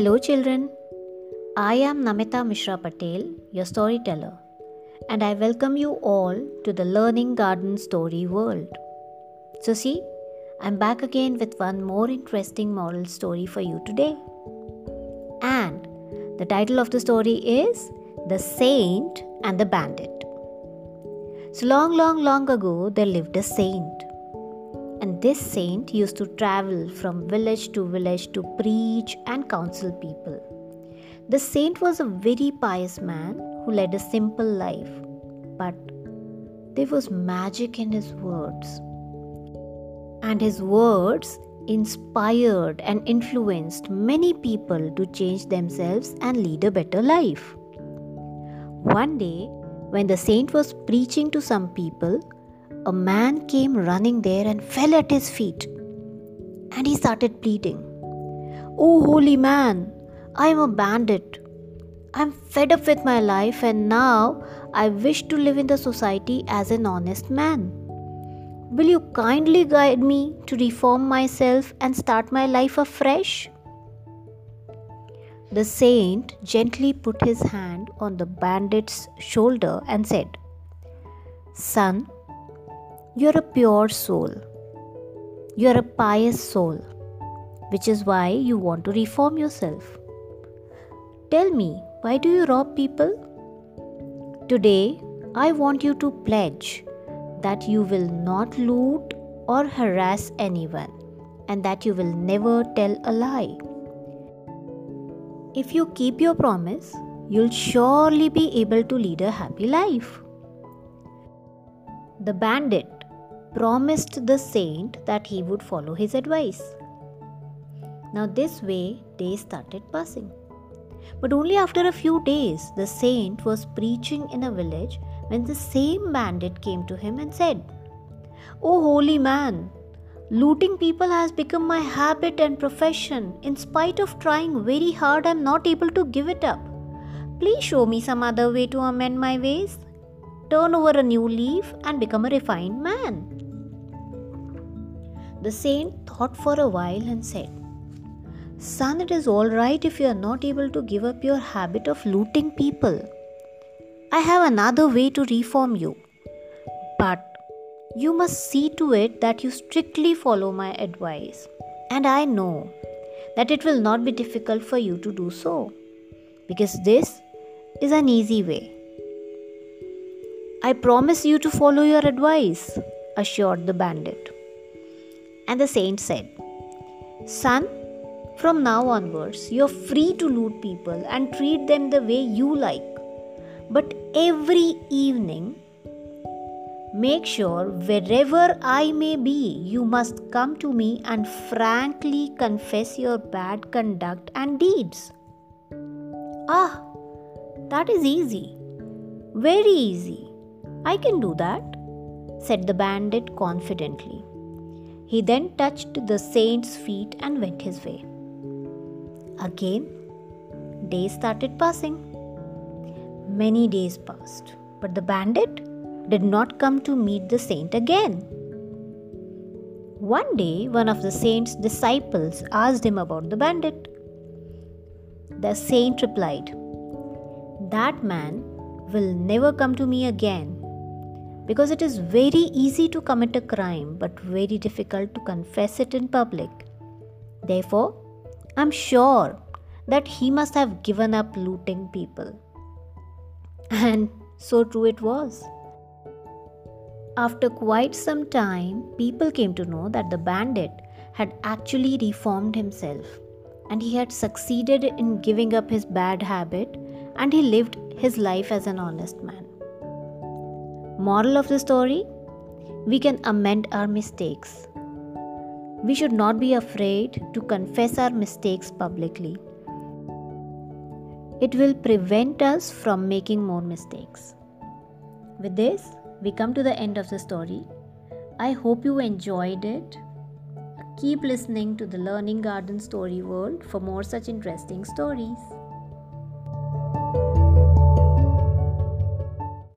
Hello, children. I am Namita Mishra Patel, your storyteller, and I welcome you all to the Learning Garden Story World. So, see, I'm back again with one more interesting moral story for you today. And the title of the story is The Saint and the Bandit. So, long, long, long ago, there lived a saint this saint used to travel from village to village to preach and counsel people. The saint was a very pious man who led a simple life, but there was magic in his words. And his words inspired and influenced many people to change themselves and lead a better life. One day, when the saint was preaching to some people, a man came running there and fell at his feet. And he started pleading, Oh, holy man, I am a bandit. I'm fed up with my life and now I wish to live in the society as an honest man. Will you kindly guide me to reform myself and start my life afresh? The saint gently put his hand on the bandit's shoulder and said, Son, you're a pure soul. You're a pious soul, which is why you want to reform yourself. Tell me, why do you rob people? Today, I want you to pledge that you will not loot or harass anyone and that you will never tell a lie. If you keep your promise, you'll surely be able to lead a happy life. The bandit promised the saint that he would follow his advice. Now, this way, days started passing. But only after a few days, the saint was preaching in a village when the same bandit came to him and said, Oh, holy man, looting people has become my habit and profession. In spite of trying very hard, I am not able to give it up. Please show me some other way to amend my ways. Turn over a new leaf and become a refined man. The saint thought for a while and said, Son, it is all right if you are not able to give up your habit of looting people. I have another way to reform you. But you must see to it that you strictly follow my advice. And I know that it will not be difficult for you to do so. Because this is an easy way. I promise you to follow your advice, assured the bandit. And the saint said, Son, from now onwards, you're free to loot people and treat them the way you like. But every evening, make sure wherever I may be, you must come to me and frankly confess your bad conduct and deeds. Ah, that is easy. Very easy. I can do that, said the bandit confidently. He then touched the saint's feet and went his way. Again, days started passing. Many days passed, but the bandit did not come to meet the saint again. One day, one of the saint's disciples asked him about the bandit. The saint replied, That man will never come to me again because it is very easy to commit a crime but very difficult to confess it in public. Therefore, I'm sure that he must have given up looting people. And so true it was. After quite some time, people came to know that the bandit had actually reformed himself and he had succeeded in giving up his bad habit and he lived his life as an honest man. Moral of the story We can amend our mistakes. We should not be afraid to confess our mistakes publicly. It will prevent us from making more mistakes. With this, we come to the end of the story. I hope you enjoyed it. Keep listening to the Learning Garden Story World for more such interesting stories.